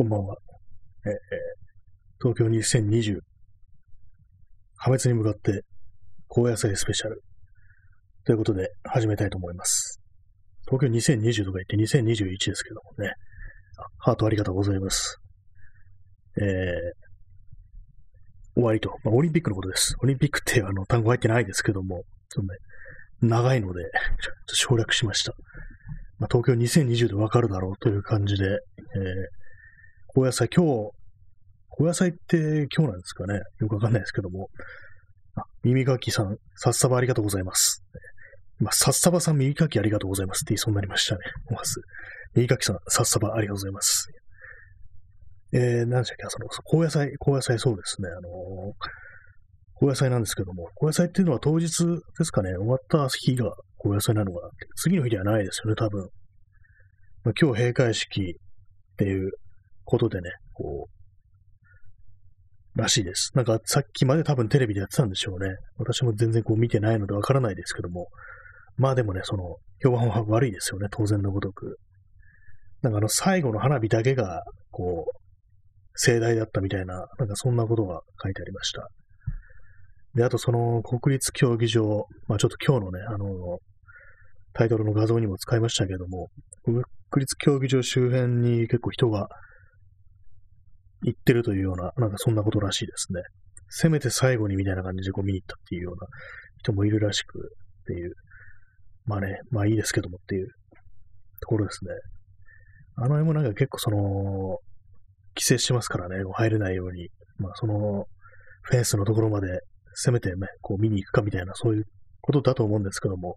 こんばんは。えー、東京2020、破滅に向かって高野菜スペシャル。ということで始めたいと思います。東京2020とか言って2021ですけどもね。ハートありがとうございます。えー、終わりと。まあ、オリンピックのことです。オリンピックってあの単語入ってないですけども、ちょっとね、長いので、ちょっと省略しました。まあ、東京2020でわかるだろうという感じで、えー、高野菜、今日、高野菜って今日なんですかね？よくわかんないですけども。あ、耳かきさん、さっさばありがとうございます。今、さっさばさん耳かきありがとうございますって言いそうになりましたね。思わず。耳かきさん、さっさばありがとうございます。えー、何でしたっけ？その、高野菜、高野菜そうですね。あのー、高野菜なんですけども、高野菜っていうのは当日ですかね、終わった日が高野菜なのが、次の日ではないですよね、多分。まあ、今日閉会式っていうことでね、こう、らしいです。なんかさっきまで多分テレビでやってたんでしょうね。私も全然こう見てないのでわからないですけども。まあでもね、その、評判は悪いですよね、当然のごとく。なんかあの最後の花火だけが、こう、盛大だったみたいな、なんかそんなことが書いてありました。で、あとその国立競技場、まあちょっと今日のね、あの、タイトルの画像にも使いましたけども、国立競技場周辺に結構人が行ってるというような、なんかそんなことらしいですね。せめて最後にみたいな感じでこう見に行ったっていうような人もいるらしくっていう。まあね、まあいいですけどもっていうところですね。あの辺もなんか結構その、規制してますからね、入れないように。まあその、フェンスのところまでせめてね、こう見に行くかみたいな、そういうことだと思うんですけども、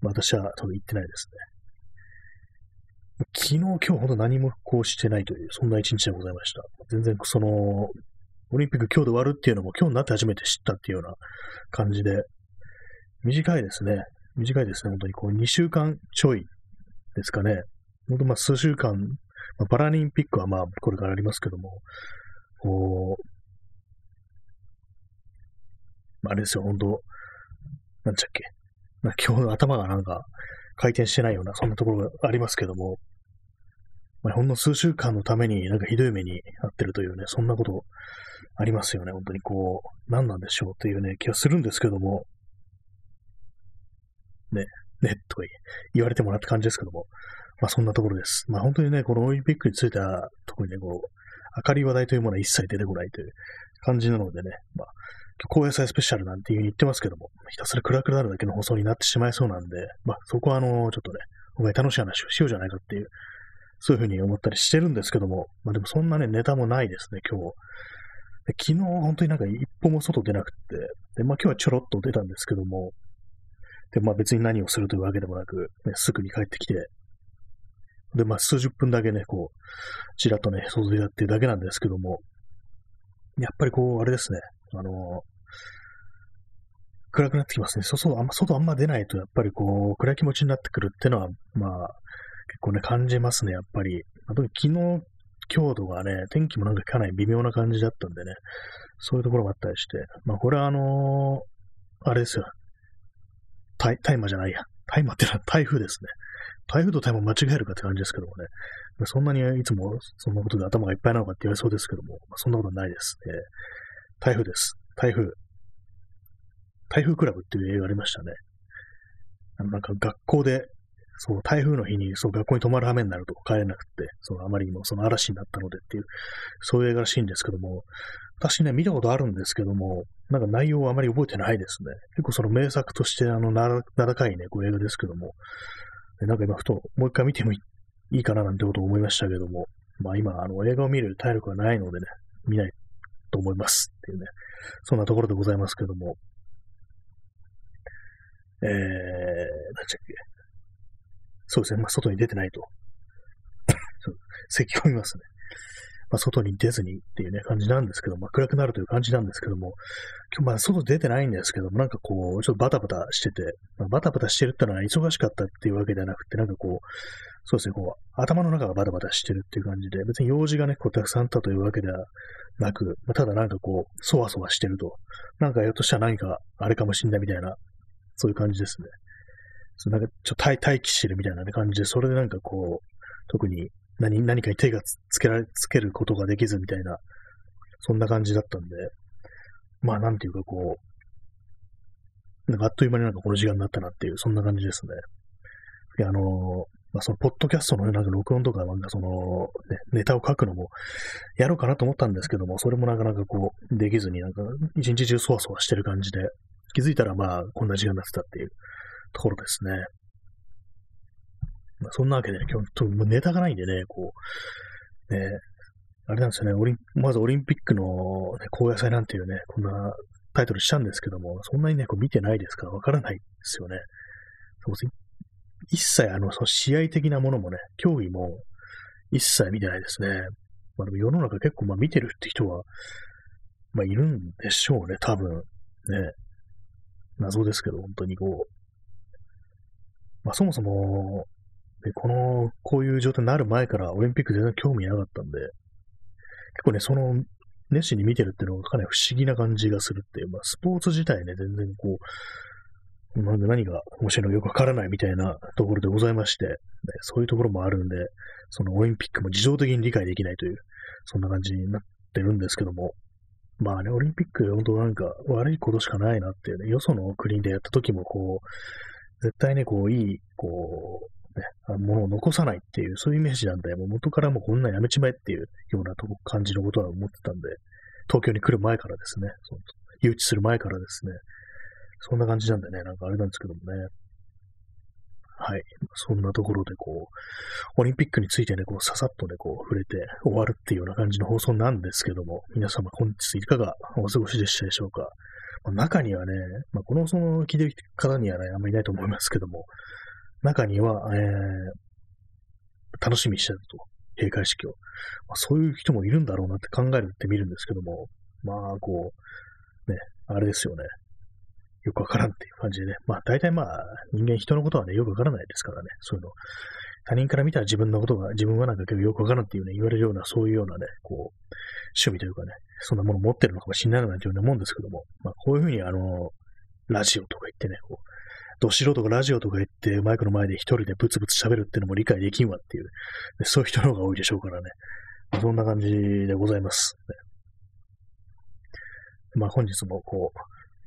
まあ、私は多分行ってないですね。昨日、今日ほど何もこうしてないという、そんな一日でございました。全然その、オリンピック今日で終わるっていうのも今日になって初めて知ったっていうような感じで、短いですね。短いですね。本当にこう2週間ちょいですかね。本当まあ数週間、まあ、パラリンピックはまあこれからありますけども、こう、あれですよ、本当なんちゃっけ。今日の頭がなんか回転してないような、そんなところがありますけども、まあ、ほんの数週間のためになんかひどい目に遭ってるというね、そんなことありますよね。本当にこう、何なんでしょうというね、気がするんですけども、ね、ね、とか言われてもらった感じですけども、まあそんなところです。まあ本当にね、このオリンピックについては、特にね、こう、明るい話題というものは一切出てこないという感じなのでね、まあ、高野菜スペシャルなんていう風に言ってますけども、ひたすら暗くなるだけの放送になってしまいそうなんで、まあそこはあの、ちょっとね、お前楽しい話をしようじゃないかっていう、そういう風に思ったりしてるんですけども、まあでもそんなね、ネタもないですね、今日。昨日本当になんか一歩も外出なくて、で、まあ今日はちょろっと出たんですけども、で、まあ別に何をするというわけでもなく、ね、すぐに帰ってきて、で、まあ数十分だけね、こう、ちらっとね、外出たっていうだけなんですけども、やっぱりこう、あれですね、あの、暗くなってきますね。そうそう、あんま、外あんま出ないと、やっぱりこう、暗い気持ちになってくるっていうのは、まあ、結構ね、感じますね、やっぱり。特に昨日、強度がね、天気もなんかかなり微妙な感じだったんでね、そういうところもあったりして、まあ、これはあのー、あれですよ。大麻じゃないや。大麻ってのは台風ですね。台風と大麻間違えるかって感じですけどもね。そんなにいつもそんなことで頭がいっぱいなのかって言われそうですけども、まあ、そんなことはないです。えー、台風です。台風。台風クラブっていう映画ありましたね。あのなんか学校で、そう、台風の日に、そう、学校に泊まる羽目になると帰れなくて、そう、あまりにもその嵐になったのでっていう、そういう映画らしいんですけども、私ね、見たことあるんですけども、なんか内容はあまり覚えてないですね。結構その名作として、あの、名高いね、こう映画ですけども、なんか今、ふと、もう一回見てもいいかななんてことを思いましたけども、まあ今、あの、映画を見る体力がないのでね、見ないと思いますっていうね、そんなところでございますけども、えー、なんちゃっけ。そうですね。まあ、外に出てないと。咳込みますね。まあ、外に出ずにっていうね、感じなんですけども、まあ、暗くなるという感じなんですけども、今日まあ、外出てないんですけども、なんかこう、ちょっとバタバタしてて、まあ、バタバタしてるってのは忙しかったっていうわけではなくて、なんかこう、そうですね、こう、頭の中がバタバタしてるっていう感じで、別に用事がね、こう、たくさんあったというわけではなく、まあ、ただなんかこう、そわそわしてると、なんかひょっとしたら何かあれかもしんないみたいなそういう感じですね。そうなんかちょっと待機してるみたいな、感じで、それでなんかこう、特に何、何かに手がつけられ、つけることができずみたいな、そんな感じだったんで、まあなんていうかこう、なんかあっという間になんかこの時間になったなっていう、そんな感じですね。で、あのまあその、ポッドキャストのなんか録音とか、なんかその、ね、ネタを書くのもやろうかなと思ったんですけども、それもなかなかこう、できずになんか、一日中そわそわしてる感じで、気づいたらまあ、こんな時間になってたっていうところですね。まあ、そんなわけでね、今日、ネタがないんでね、こう、ね、あれなんですよね、オリンまずオリンピックの、ね、高野菜なんていうね、こんなタイトルしたんですけども、そんなにね、こう見てないですからわからないですよね。そうす一切、あの、その試合的なものもね、競技も一切見てないですね。まあでも世の中結構まあ見てるって人は、まあいるんでしょうね、多分。ね。謎ですけど、本当にこう。まあそもそも、で、この、こういう状態になる前からオリンピック全然興味なかったんで、結構ね、その、熱心に見てるっていうのがかなり不思議な感じがするっていう、まあ、スポーツ自体ね、全然こう、なんで何が面白いのかよくわからないみたいなところでございまして、ね、そういうところもあるんで、そのオリンピックも自動的に理解できないという、そんな感じになってるんですけども、まあね、オリンピック本当なんか悪いことしかないなっていうね、よその国でやった時もこう、絶対ね、こう、いい、こう、ね、ものを残さないっていう、そういうイメージなんで、もう元からもうこんなんやめちまえっていうようなとこ感じのことは思ってたんで、東京に来る前からですね、その誘致する前からですね、そんな感じなんでね、なんかあれなんですけどもね。はい。そんなところで、こう、オリンピックについてね、こう、ささっとね、こう、触れて終わるっていうような感じの放送なんですけども、皆様本日いかがお過ごしでしたでしょうか。中にはね、まあ、このその聞いてる方にはね、あんまりいないと思いますけども、中には、えー、楽しみにしてたと。閉会式を。まあ、そういう人もいるんだろうなって考えるって見るんですけども、まあ、こう、ね、あれですよね。よくわからんっていう感じでね。まあ、大体まあ、人間人のことはね、よくわからないですからね。そういうの。他人から見たら自分のことが、自分はなんか結構よくわからんっていうね、言われるような、そういうようなね、こう、趣味というかね、そんなもの持ってるのかもしれないなというふうに思うんですけども、まあ、こういうふうにあの、ラジオとか言ってね、こう、ど素人がラジオとか言って、マイクの前で一人でブツブツ喋るっていうのも理解できんわっていう、そういう人の方が多いでしょうからね。そんな感じでございます。まあ本日もこ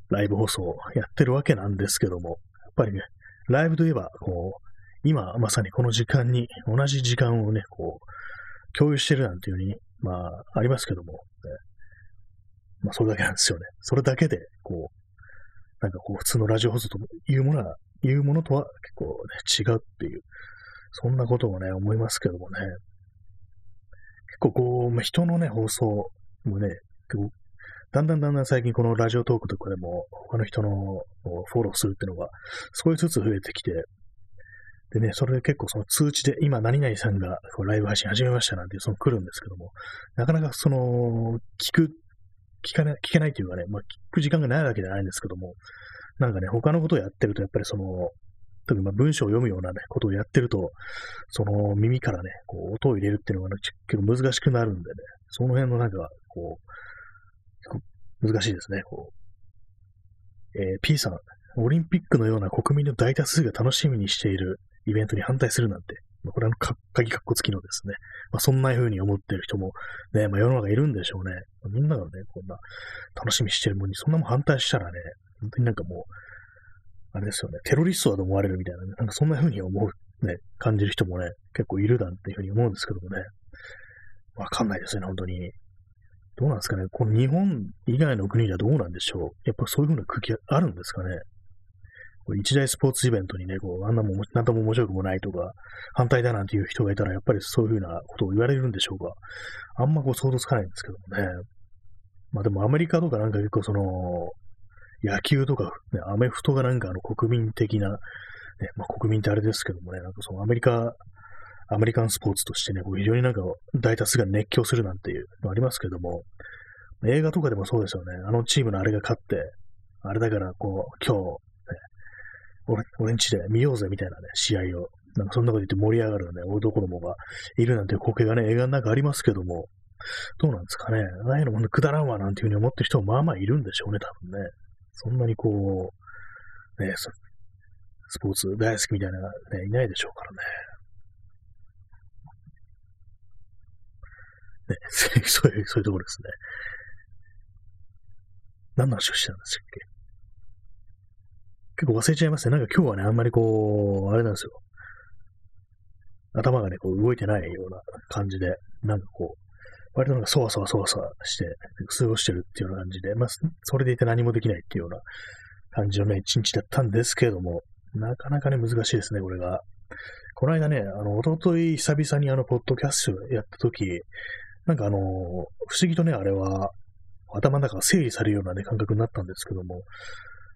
う、ライブ放送やってるわけなんですけども、やっぱりね、ライブといえば、こう、今まさにこの時間に、同じ時間をね、こう、共有してるなんていうふうに、まあ、ありますけども、ね、まあ、それだけなんですよね。それだけで、こう、なんかこう、普通のラジオ放送というものは、いうものとは結構ね、違うっていう、そんなことをね、思いますけどもね。結構こう、人のね、放送もね、だんだんだんだん最近このラジオトークとかでも、他の人のフォローするっていうのが少しずつ増えてきて、でね、それで結構その通知で、今何々さんがこうライブ配信始めましたなんて、その来るんですけども、なかなかその、聞く聞かない、聞けないというかね、まあ、聞く時間がないわけじゃないんですけども、なんかね、他のことをやってると、やっぱりその、特にまあ文章を読むようなね、ことをやってると、その耳からね、こう、音を入れるっていうのが、ね、結構難しくなるんでね、その辺のなんか、こう、難しいですね、こう。えー、P さん、オリンピックのような国民の大多数が楽しみにしているイベントに反対するなんて、まあ、これは鍵かっこつきのですね、まあ、そんな風に思ってる人もね、まあ、世の中いるんでしょうね。まあ、みんながね、こんな楽しみしてるものに、そんなもん反対したらね、本当になんかもう、あれですよね、テロリストだと思われるみたいな、ね、なんかそんな風に思う、ね、感じる人もね、結構いるだっていうふうに思うんですけどもね、わかんないですよね、本当に。どうなんですかね、この日本以外の国ではどうなんでしょう。やっぱそういう風な空気あるんですかね。一大スポーツイベントにね、こう、あんなも、なんとも面白くもないとか、反対だなんていう人がいたら、やっぱりそういうふうなことを言われるんでしょうか。あんまこう想像つかないんですけどもね。まあでもアメリカとかなんか結構その、野球とか、ね、アメフトがなんかあの国民的な、ね、まあ国民ってあれですけどもね、なんかそのアメリカ、アメリカンスポーツとしてね、こう非常になんか大多数が熱狂するなんていうのありますけども、映画とかでもそうですよね。あのチームのあれが勝って、あれだからこう、今日、俺、俺んちで見ようぜみたいなね、試合を。なんかそんなこと言って盛り上がるね、大子供がいるなんていう光景がね、映画の中ありますけども、どうなんですかね。ああいうのもくだらんわなんていうふうに思ってる人もまあまあいるんでしょうね、多分ね。そんなにこう、ね、スポーツ大好きみたいなね、いないでしょうからね。ね、そういう、そういうところですね。何の話をしてたんですっけ？結構忘れちゃいますね。なんか今日はね、あんまりこう、あれなんですよ。頭がね、こう動いてないような感じで、なんかこう、割となんかそわそわそわそわして過ごしてるっていうような感じで、まあ、それでいて何もできないっていうような感じのね、一日だったんですけれども、なかなかね、難しいですね、これが。この間ね、あの、おととい久々にあの、ポッドキャストやったとき、なんかあの、不思議とね、あれは、頭の中が整理されるようなね、感覚になったんですけども、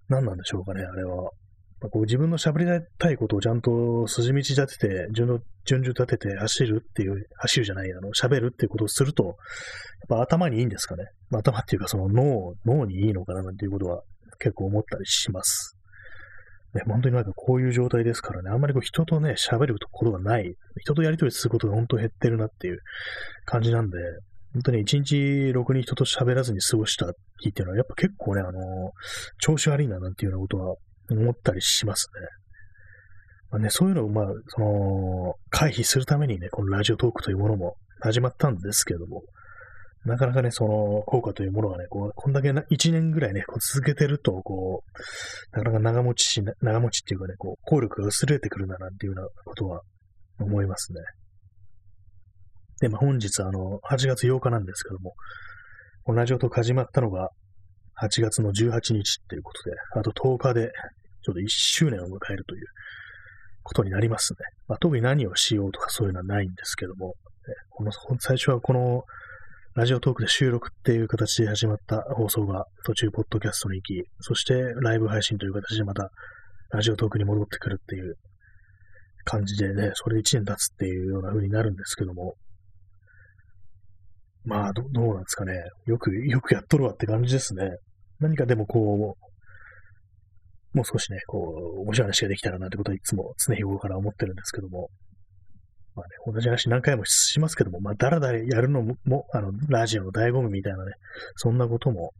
何なんでしょうかね、あれは。まあ、こう自分の喋りたいことをちゃんと筋道立てて、順順序立てて走るっていう、走るじゃない、あの、喋るっていうことをすると、やっぱ頭にいいんですかね。まあ、頭っていうかその脳、脳にいいのかななんていうことは結構思ったりします。ね、本当になんかこういう状態ですからね、あんまりこう人とね、喋ることがない、人とやりとりすることが本当減ってるなっていう感じなんで、本当に一日ろくに人と喋らずに過ごした日っていうのは、やっぱ結構ね、あの調子悪いななんていうようなことは思ったりしますね。まあね、そういうのを、まあ、その、回避するためにね、このラジオトークというものも始まったんですけども、なかなかね、その効果というものがね、こう、こんだけな1年ぐらいね、こう続けてると、こう、なかなか長持ちしな、長持ちっていうかね、こう、効力が薄れてくるな、なんていうようなことは思いますね。で、まあ、本日、あの、8月8日なんですけども、このラジオトーク始まったのが、8月の18日っていうことで、あと10日で、ちょうど1周年を迎えるということになりますね。まあ、特に何をしようとかそういうのはないんですけども、この最初はこのラジオトークで収録っていう形で始まった放送が途中ポッドキャストに行き、そしてライブ配信という形でまたラジオトークに戻ってくるっていう感じでね、それで1年経つっていうような風になるんですけども、まあど、どうなんですかね。よく、よくやっとるわって感じですね。何かでもこう、もう少しね、こう、面白い話ができたらなってことはいつも常日頃から思ってるんですけども、まあね、同じ話何回もしますけども、まあ、だらだらやるのも、もあの、ラジオの醍醐味みたいなね、そんなことも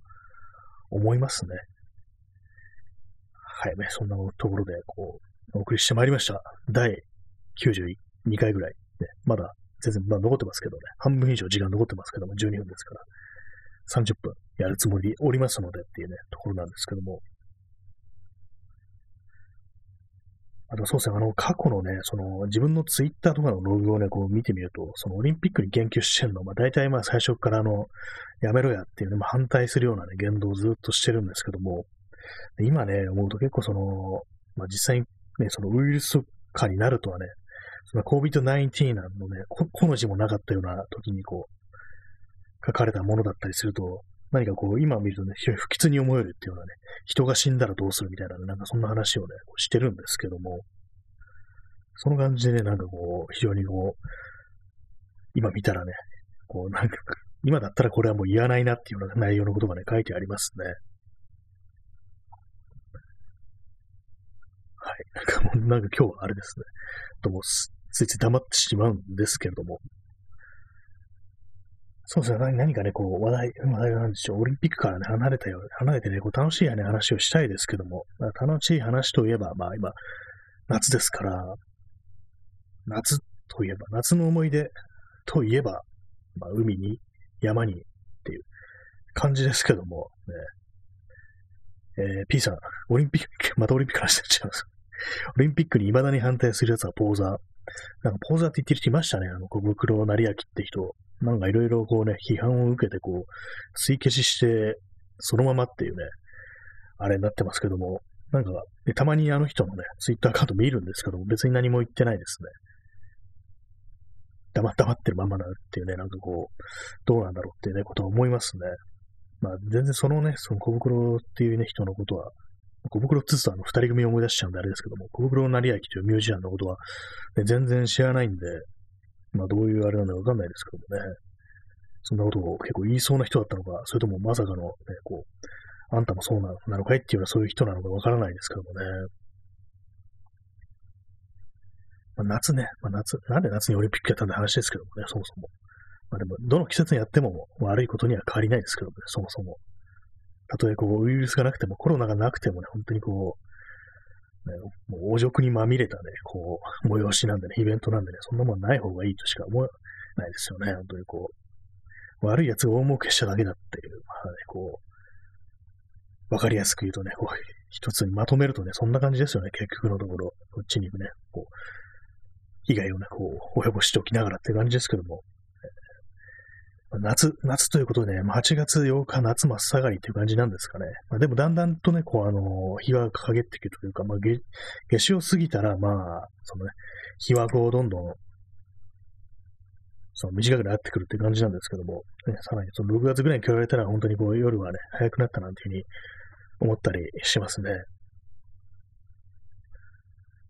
思いますね。はい、ね、そんなところで、こう、お送りしてまいりました。第92回ぐらい。ね、まだ全然、まあ残ってますけどね、半分以上時間残ってますけども、12分ですから。30分やるつもりでおりますのでっていうね、ところなんですけども。あとそうですね、あの、過去のね、その、自分のツイッターとかのログをね、こう見てみると、そのオリンピックに言及してるのは、まあ大体まあ最初からあの、やめろやっていうね、まあ反対するようなね、言動をずっとしてるんですけども、今ね、思うと結構その、まあ実際にね、そのウイルス化になるとはね、その COVID-19 のね、この字もなかったような時にこう、書かれたものだったりすると、何かこう、今見るとね、非常に不吉に思えるっていうのはね、人が死んだらどうするみたいな、ね、なんかそんな話をね、こうしてるんですけども、その感じでね、なんかこう、非常にこう、今見たらね、こう、なんか、今だったらこれはもう言わないなっていうような内容のことがね、書いてありますね。はい。なんかもう、なんか今日はあれですね。ともついつい黙ってしまうんですけれども、そうですね。何かね、こう、話題、話題なんでしょう。オリンピックからね、離れたよ、離れてね、こう、楽しい、ね、話をしたいですけども、まあ、楽しい話といえば、まあ今、夏ですから、夏といえば、夏の思い出といえば、まあ海に、山にっていう感じですけども、ね、えー、P さん、オリンピック、またオリンピック話しちゃいます。オリンピックに未だに反対する奴はポーザー。なんかポーザーって言ってる人いましたね。あの、小袋成明って人。なんかいろいろこうね、批判を受けてこう、吸い消しして、そのままっていうね、あれになってますけども、なんか、たまにあの人のね、ツイッターアカウント見るんですけども、別に何も言ってないですね。黙黙ってるままだっていうね、なんかこう、どうなんだろうっていうね、ことを思いますね。まあ、全然そのね、その小袋っていうね、人のことは、小袋つつあの二人組を思い出しちゃうんであれですけども、小袋成明というミュージアンのことは、ね、全然知らないんで、まあどういうあれなのかわかんないですけどもね、そんなことを結構言いそうな人だったのか、それともまさかのね、こう、あんたもそうなのかいっていうのはそういう人なのかわからないですけどもね。まあ、夏ね、まあ、夏、なんで夏にオリンピックやったんだ話ですけどもね、そもそも。まあでも、どの季節にやっても悪いことには変わりないですけどもね、そもそも。たとえこう、ウイルスがなくても、コロナがなくてもね、本当にこう、ね、もう、汚辱にまみれたね、こう、催しなんでね、イベントなんでね、そんなもんない方がいいとしか思えないですよね、本当にこう。悪い奴が大儲けしただけだっていう、まあね、こう、わかりやすく言うとね、こう、一つにまとめるとね、そんな感じですよね、結局のところ。こっちにね、こう、被害をね、こう、及ぼしておきながらっていう感じですけども。夏、夏ということでね、8月8日夏真っ盛りっていう感じなんですかね。まあ、でもだんだんとね、こう、あの、日が陰ってくるというか、まあ、夏至を過ぎたら、まあ、そのね、日はこう、どんどん、その短くなってくるっていう感じなんですけども、ね、さらにその6月ぐらいに比べたら、本当にこう、夜はね、早くなったなんていうふうに思ったりしますね。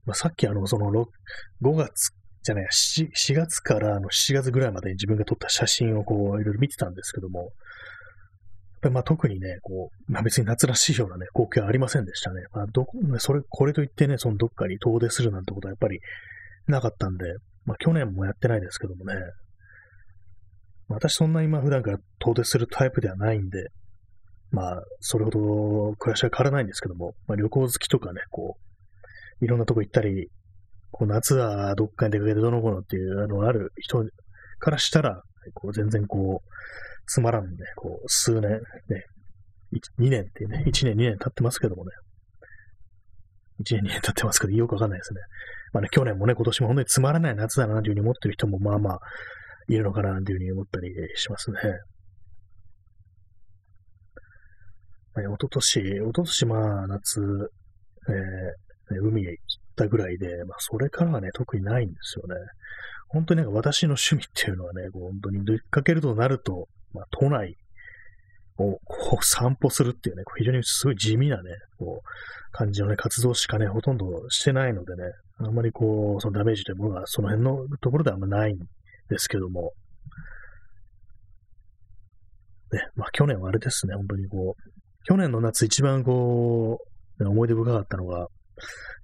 まあ、さっきあの、その5月じゃない、4, 4月からあの7月ぐらいまでに自分が撮った写真をこう、いろいろ見てたんですけども、やっぱりまあ特にね、こう、まあ別に夏らしいようなね、光景はありませんでしたね。まあどこ、それ、これといってね、そのどっかに遠出するなんてことはやっぱりなかったんで、まあ去年もやってないですけどもね、私そんな今普段から遠出するタイプではないんで、まあ、それほど暮らしは変わらないんですけども、まあ旅行好きとかね、こう、いろんなとこ行ったり、こう夏はどっかに出かけてどの子のっていうのある人からしたら、こう全然こう、つまらんね、こう、数年、ね、2年っていうね、1年2年経ってますけどもね、1年2年経ってますけど、よくわかんないですね。まあね、去年もね、今年も本当につまらない夏だなというふうに思ってる人もまあまあ、いるのかなというふうに思ったりしますね。まあ、一昨年、一昨年まあ夏、えー、海へ行ったぐらいで、まあ、それからはね、特にないんですよね。本当になんか私の趣味っていうのはね、こう本当に出かけるとなると、まあ、都内をこう散歩するっていうね、こう非常にすごい地味なね、こう、感じのね、活動しかね、ほとんどしてないのでね、あんまりこう、そのダメージというものがその辺のところではあんまないんですけども、ね、まあ去年はあれですね、本当にこう、去年の夏一番こう、思い出深かったのが、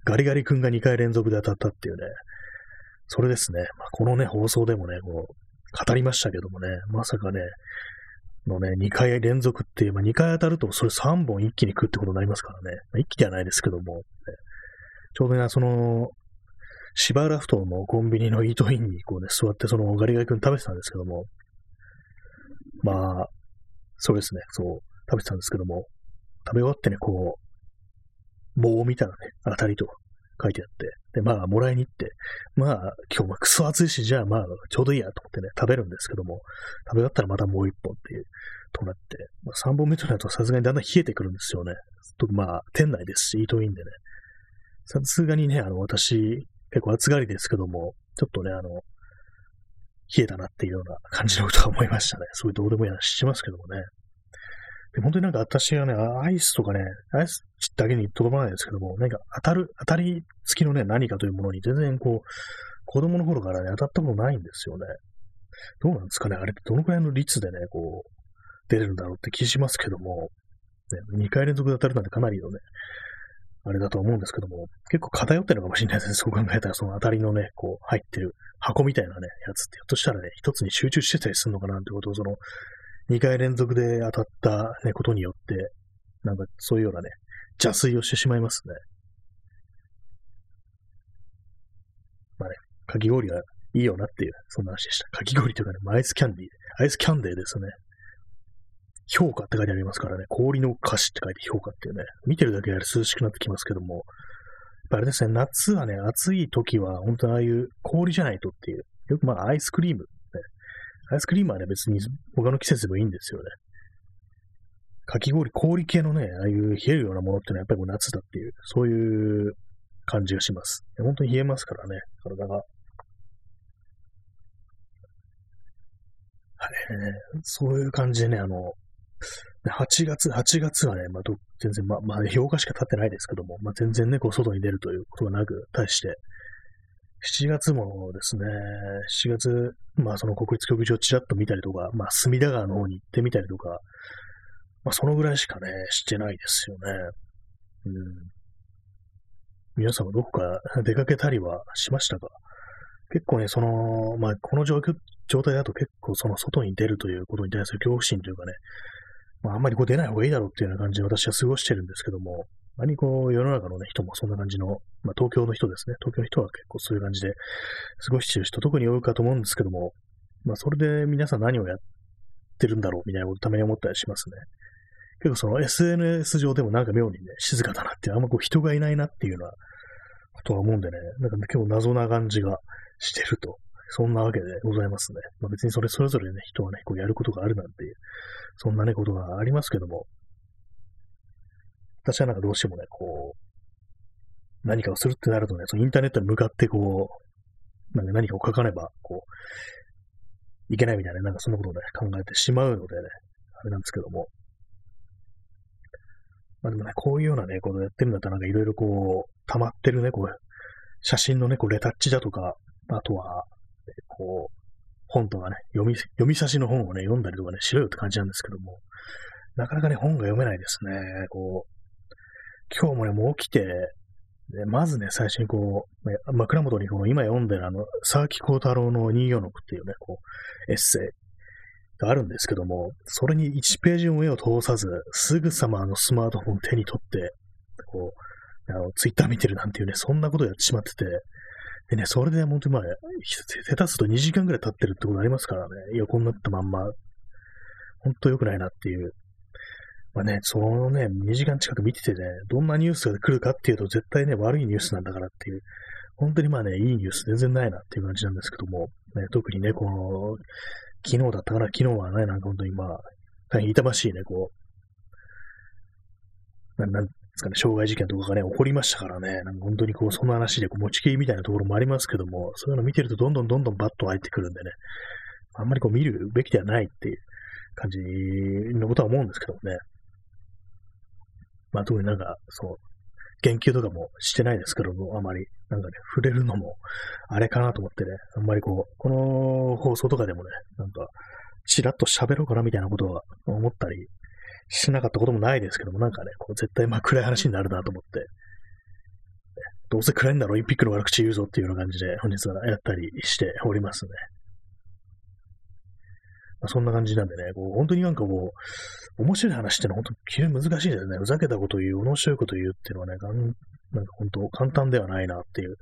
ガリガリ君が2回連続で当たったっていうね、それですね。まあ、このね、放送でもね、こう、語りましたけどもね、まさかね、のね、2回連続っていう、まあ、2回当たると、それ3本一気に食うってことになりますからね。まあ、一気ではないですけども、ね、ちょうどね、その、芝浦ふ頭のコンビニのイートインにこうね、座ってそのガリガリ君食べてたんですけども、まあ、そうですね、そう、食べてたんですけども、食べ終わってね、こう、棒を見たらね、当たりと書いてあって、で、まあ、もらいに行って、まあ、今日はクソ暑いし、じゃあまあ、ちょうどいいやと思ってね、食べるんですけども、食べ終わったらまたもう一本っていう、となって、まあ、3本目となるとさすがにだんだん冷えてくるんですよね。とまあ、店内ですし、イートインでね。さすがにね、あの、私、結構暑がりですけども、ちょっとね、あの、冷えたなっていうような感じのことは思いましたね。そういうどうでもいい話しますけどもね。で、本当になんか私はね、アイスとかね、アイスだけにとどまらないですけども、なんか当たる、当たり付きのね、何かというものに全然こう、子供の頃からね、当たったことないんですよね。どうなんですかね？あれってどのくらいの率でね、こう、出れるんだろうって気しますけども、ね、2回連続で当たるなんてかなりのね、あれだと思うんですけども、結構偏ってるのかもしれないですね。そう考えたら、その当たりのね、こう、入ってる箱みたいなね、やつって、ひょっとしたらね、一つに集中してたりするのかなってことを、その、2回連続で当たった、ね、ことによって、なんかそういうようなね、邪推をしてしまいますね。まあね、かき氷がいいよなっていう、そんな話でした。かき氷というかね、アイスキャンディー、アイスキャンデーですね。評価って書いてありますからね、氷の歌詞って書いて評価っていうね、見てるだけで涼しくなってきますけども、あれですね、夏はね、暑い時は、本当ああいう氷じゃないとっていう、よくまあアイスクリームアイスクリームはね、別に他の季節でもいいんですよね。かき氷、氷系のね、ああいう冷えるようなものってのはやっぱりもう夏だっていう、そういう感じがします。本当に冷えますからね、体が。あれね、そういう感じでね、あの、8月、8月はね、まあ、全然、まあ、まあ、評価しか経ってないですけども、まあ、全然ね、こう、外に出るということがなく、対して、7月もですね、7月、まあその国立競技場ちらっと見たりとか、まあ隅田川の方に行ってみたりとか、まあそのぐらいしかね、してないですよね。うん。皆さんはどこか出かけたりはしましたか？結構ね、その、まあこの状況、状態だと結構その外に出るということに対する恐怖心というかね、まああんまりこう出ない方がいいだろうっていうような感じで私は過ごしてるんですけども、何こう世の中のね、人もそんな感じの、まあ東京の人ですね。東京の人は結構そういう感じで過ごしてる人特に多いかと思うんですけども、まあそれで皆さん何をやってるんだろうみたいなことたまに思ったりしますね。結構その SNS 上でもなんか妙にね、静かだなって、あんまこう人がいないなっていうようなことは思うんでね、なんか、ね、結構謎な感じがしてると。そんなわけでございますね。まあ、別にそれそれぞれね、人はね、こうやることがあるなんていう、そんなね、ことがありますけども、私はなんかどうしてもね、こう、何かをするってなるとね、そのインターネットに向かってこう、なんか何かを書かねば、こう、いけないみたいな、なんかそんなことをね、考えてしまうのでね、あれなんですけども。まあでもね、こういうようなね、ことやってるんだったら、なんかいろいろこう、溜まってるね、こう、写真のね、こう、レタッチだとか、あとは、こう、本とかね、読み、読み差しの本をね、読んだりとかね、しろよって感じなんですけども、なかなかね、本が読めないですね。こう、今日もね、もう起きて、でまずね、最初にこう、枕元にこの今読んでるあの、沢木幸太郎の246っていうね、こう、エッセイがあるんですけども、それに1ページも目を通さず、すぐさまあのスマートフォン手に取って、こう、あの、ツイッター見てるなんていうね、そんなことやってしまってて、でね、それで本当にまあ、下手すると2時間ぐらい経ってるってことありますからね、横になったまんま、本当良くないなっていうまあね、そのね、2時間近く見ててね、どんなニュースが来るかっていうと、絶対ね、悪いニュースなんだからっていう、本当にまあね、いいニュース全然ないなっていう感じなんですけども、ね、特にね、この、昨日だったかな、昨日はね、なんか本当にまあ、大変痛ましいね、こう、ななんですかね、傷害事件とかがね、起こりましたからね、なんか本当にこう、その話でこう持ちきりみたいなところもありますけども、そういうの見てるとどんどんどんどんバッと入ってくるんでね、あんまりこう見るべきではないっていう感じのことは思うんですけどもね。まあ特になんか、そう、言及とかもしてないですけども、あまり、なんかね、触れるのも、あれかなと思ってね、あんまりこう、この放送とかでもね、なんか、ちらっと喋ろうかなみたいなことは思ったりしなかったこともないですけども、なんかね、こう絶対まあ暗い話になるなと思って、どうせ暗いんだろ、オリンピックの悪口言うぞっていうような感じで、本日はやったりしておりますね。そんな感じなんでね、こう本当になんかこう、面白い話ってのは本当に急に難しいですね。ふざけたこと言う、面白いこと言うっていうのはね、なんか本当簡単ではないなっていう。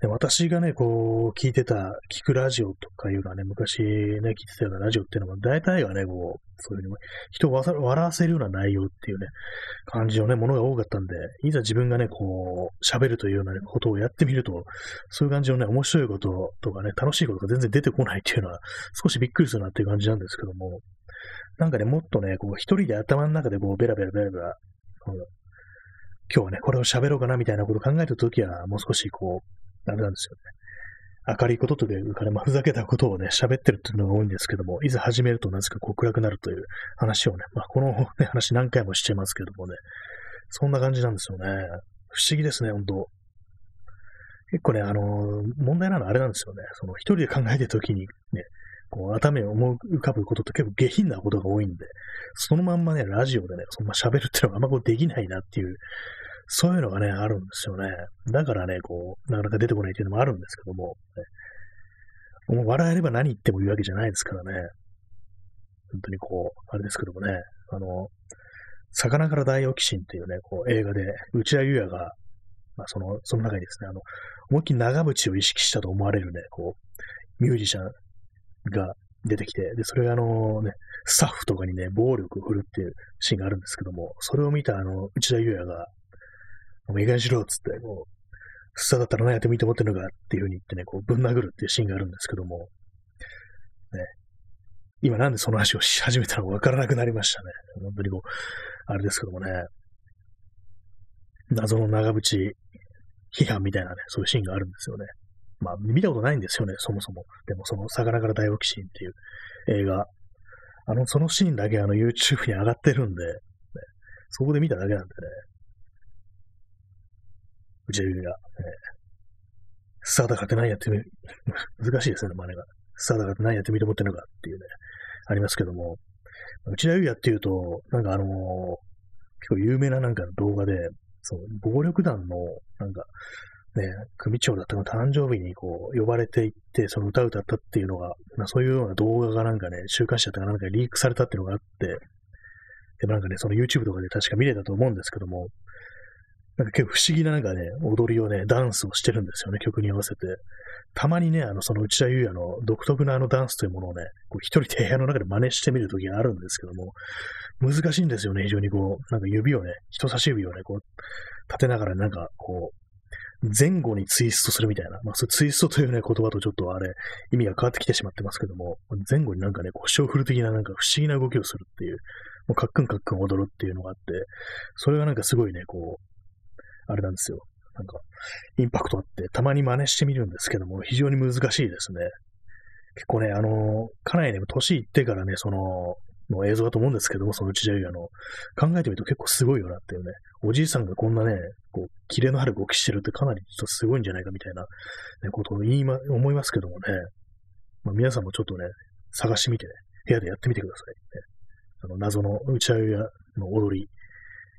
で私がね、こう、聞いてた、聞くラジオとかいうのはね、昔ね、聞いてたようなラジオっていうのは、大体がね、こう、そういうふうに、人を笑わせるような内容っていうね、感じのね、ものが多かったんで、いざ自分がね、こう、喋るというような、ことをやってみると、そういう感じのね、面白いこととかね、楽しいことが全然出てこないっていうのは、少しびっくりするなっていう感じなんですけども、なんかね、もっとね、こう、一人で頭の中でこう、ベラベラベラベラ、今日はね、これを喋ろうかなみたいなことを考えたときは、もう少しこう、ダメなんですよね。明るいことというかね、まあ、ふざけたことをね、喋ってるっていうのが多いんですけども、いざ始めるとなぜかこう暗くなるという話をね、まあ、この、ね、話何回もしてますけどもね、そんな感じなんですよね。不思議ですね、本当結構ね、あの問題なのはあれなんですよね。その一人で考えてるときにね、こう頭に思い浮かぶことって結構下品なことが多いんで、そのまんまね、ラジオでね、そんな喋るっていうのがあんまこうできないなっていう、そういうのがね、あるんですよね。だからね、こう、なかなか出てこないっていうのもあるんですけども、ね、もう笑えれば何言ってもいいわけじゃないですからね。本当にこう、あれですけどもね、あの、魚から大起心っていうね、こう映画で、内田裕也が、まあ、その、その中にですね、あの、思いっきり長渕を意識したと思われるね、こう、ミュージシャンが出てきて、で、それがあのね、スタッフとかにね、暴力を振るっていうシーンがあるんですけども、それを見たあの、内田裕也が、もういい加減しろっつって、こう、スタだったら何やってもいいと思ってるのかっていう風に言ってね、こう、ぶん殴るっていうシーンがあるんですけども、ね、今なんでその話をし始めたのかわからなくなりましたね。本当にこう、あれですけどもね、謎の長渕批判みたいなね、そういうシーンがあるんですよね。まあ、見たことないんですよね、そもそも。でも、その、魚から大起きシンっていう映画。あの、そのシーンだけあの、YouTube に上がってるんで、ね、そこで見ただけなんでね。うちが、ね、スターだからって何やってみ、難しいですね、真似が。スターだからって何やってみて思ってるのかっていうね、ありますけども、内田優也っていうと、なんかあのー、結構有名ななんか動画で、そう、暴力団の、なんか、ね、組長だったの誕生日にこう、呼ばれていって、その歌を歌ったっていうのが、ま、そういうような動画がなんかね、週刊誌だったかなんかリークされたっていうのがあって、でもなんかね、その YouTube とかで確か見れたと思うんですけども、なんか結構不思議ななんかね、踊りをね、ダンスをしてるんですよね、曲に合わせて。たまにね、あの、その内田祐也の独特なあのダンスというものをね、こう一人で部屋の中で真似してみるときがあるんですけども、難しいんですよね、非常にこう、なんか指をね、人差し指をね、こう、立てながらなんかこう、前後にツイストするみたいな、まあ、そうツイストというね、言葉とちょっとあれ、意味が変わってきてしまってますけども、前後になんかね、腰を振る的ななんか不思議な動きをするっていう、もうカックンカックン踊るっていうのがあって、それがなんかすごいね、こう、あれなんですよ。なんか、インパクトあって、たまに真似してみるんですけども、非常に難しいですね。結構ね、あの、かなりね、年いってからね、その、の映像だと思うんですけども、そのうちであの、考えてみると結構すごいよなっていうね、おじいさんがこんなね、こう、キレのある動きしてるってかなりちょっとすごいんじゃないかみたいな、ね、ことを言いま、思いますけどもね、まあ、皆さんもちょっとね、探してみてね、部屋でやってみてください、ね。あの、謎の打ち上げの踊り、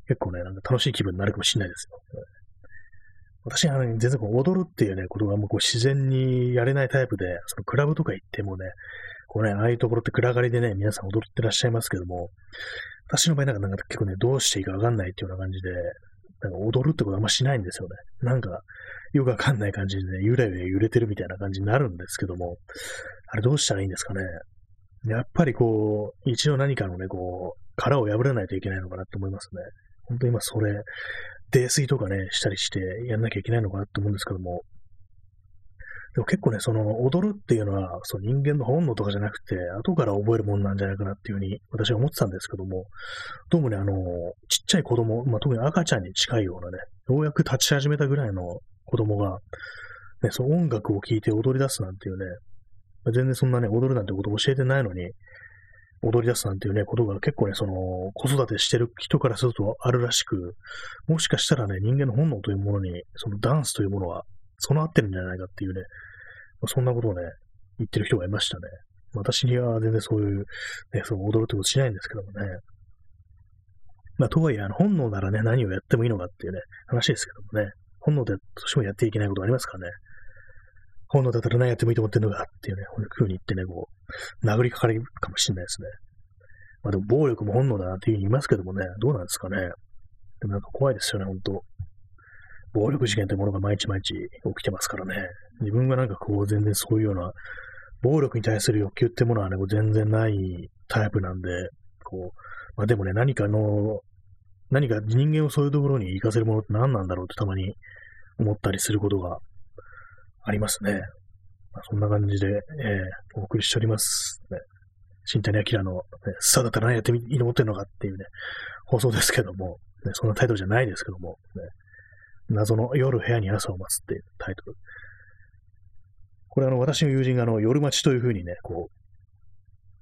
結構ね、なんか楽しい気分になるかもしれないですよ。私は、ね、全然こう踊るっていうね、ことがもうこう自然にやれないタイプで、そのクラブとか行ってもね、こうね、ああいうところって暗がりでね、皆さん踊ってらっしゃいますけども、私の場合なんかなんか結構ね、どうしていいかわかんないっていうような感じで、なんか踊るってことあんましないんですよね。なんか、よくわかんない感じでね、ゆらゆら揺れてるみたいな感じになるんですけども、あれどうしたらいいんですかね。やっぱりこう、一度何かのね、こう、殻を破らないといけないのかなって思いますね。本当に今それ、泥酔とかね、したりしてやんなきゃいけないのかなって思うんですけども、でも結構ね、その踊るっていうのは、その人間の本能とかじゃなくて、後から覚えるもんなんじゃないかなっていうふうに私は思ってたんですけども、どうもね、あの、ちっちゃい子供、まあ、特に赤ちゃんに近いようなね、ようやく立ち始めたぐらいの子供が、ね、その音楽を聴いて踊り出すなんていうね、全然そんなね、踊るなんてこと教えてないのに、踊り出すなんていうね、ことが結構ね、その、子育てしてる人からするとあるらしく、もしかしたらね、人間の本能というものに、そのダンスというものは備わってるんじゃないかっていうね、そんなことをね、言ってる人がいましたね。私には全然そういう、ね、そう踊るってことしないんですけどもね。まあ、とはいえ、あの、本能ならね、何をやってもいいのかっていうね、話ですけどもね。本能でとしてもやっていけないことありますかね。本能だったら何やってもいいと思ってんのかっていうね、こういう風に言ってね、こう、殴りかかるかもしれないですね。まあでも暴力も本能だなっていうふうに言いますけどもね、どうなんですかね。でもなんか怖いですよね、本当暴力事件ってものが毎日毎日起きてますからね。自分がなんかこう全然そういうような暴力に対する欲求ってものはね、全然ないタイプなんで、こう、まあでもね、何かの、何か人間をそういうところに行かせるものって何なんだろうってたまに思ったりすることがありますね。まあ、そんな感じで、えー、お送りしております。ね、新谷明の、ね、さあだったら何やってみ、いいと思ってるのかっていうね、放送ですけども、ね、そんなタイトルじゃないですけども、ね、謎の夜部屋に朝を待つっていうタイトル。これあの、私の友人があの、夜待ちというふうにね、こ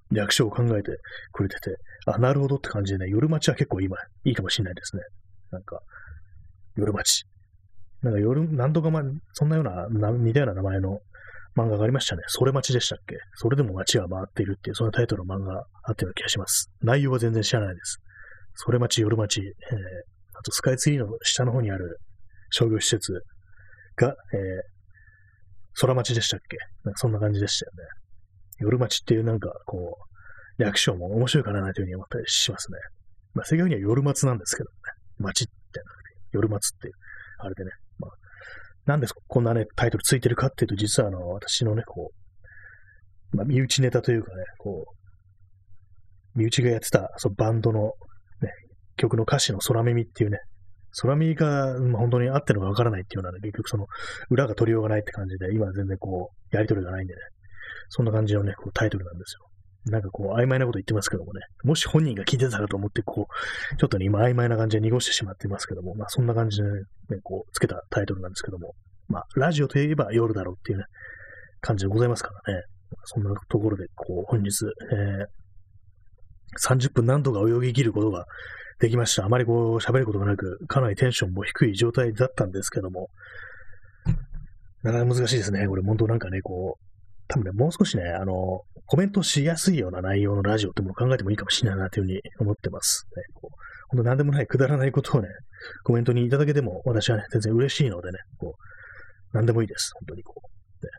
う、略称を考えてくれてて、あ、なるほどって感じでね、夜待ちは結構今、いいかもしれないですね。なんか、夜待ち。なんか夜、何度か前、そんなような、似たような名前の漫画がありましたね。それ待ちでしたっけ？それでも街は回っているっていう、そんなタイトルの漫画あったような気がします。内容は全然知らないです。それ待ち、夜待ち、えー、あとスカイツリーの下の方にある商業施設が、えー、空町でしたっけ？なんかそんな感じでしたよね。夜町っていうなんか、こう、略称も面白いかなというふうに思ったりしますね。まあ、正確には夜松なんですけどね。町って、夜松っていう、あれでね、まあ、なんでこんなね、タイトルついてるかっていうと、実はあの、私のね、こう、まあ、身内ネタというかね、こう、身内がやってた、そのバンドの、ね、曲の歌詞の空耳っていうね、空耳が、まあ、本当に合ってるのかわからないっていうようなね、結局その、裏が取りようがないって感じで、今は全然こう、やりとりがないんでね、そんな感じのね、こうタイトルなんですよ。なんかこう、曖昧なこと言ってますけどもね、もし本人が聞いてたらと思って、こう、ちょっとね、今曖昧な感じで濁してしまっていますけども、まあそんな感じでね、こう、つけたタイトルなんですけども、まあ、ラジオといえば夜だろうっていうね、感じでございますからね。そんなところで、こう、本日、えー、30分何度か泳ぎ切ることができました。あまりこう、喋ることがなく、かなりテンションも低い状態だったんですけども、なかなか難しいですね。これ、本当なんかね、こう、多分ね、もう少しね、あの、コメントしやすいような内容のラジオってものを考えてもいいかもしれないなというふうに思ってます。ね、こう本当何でもないくだらないことをね、コメントにいただけても私はね、全然嬉しいのでね、こう、何でもいいです。本当にこう。ね、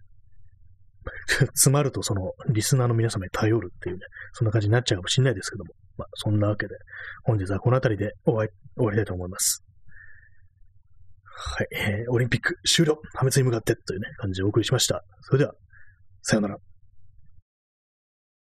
詰まるとそのリスナーの皆様に頼るっていうね、そんな感じになっちゃうかもしれないですけども、まあそんなわけで、本日はこの辺りで終わり終わりたいと思います。はい、えーオリンピック終了破滅に向かってというね、感じでお送りしました。それでは、さようなら。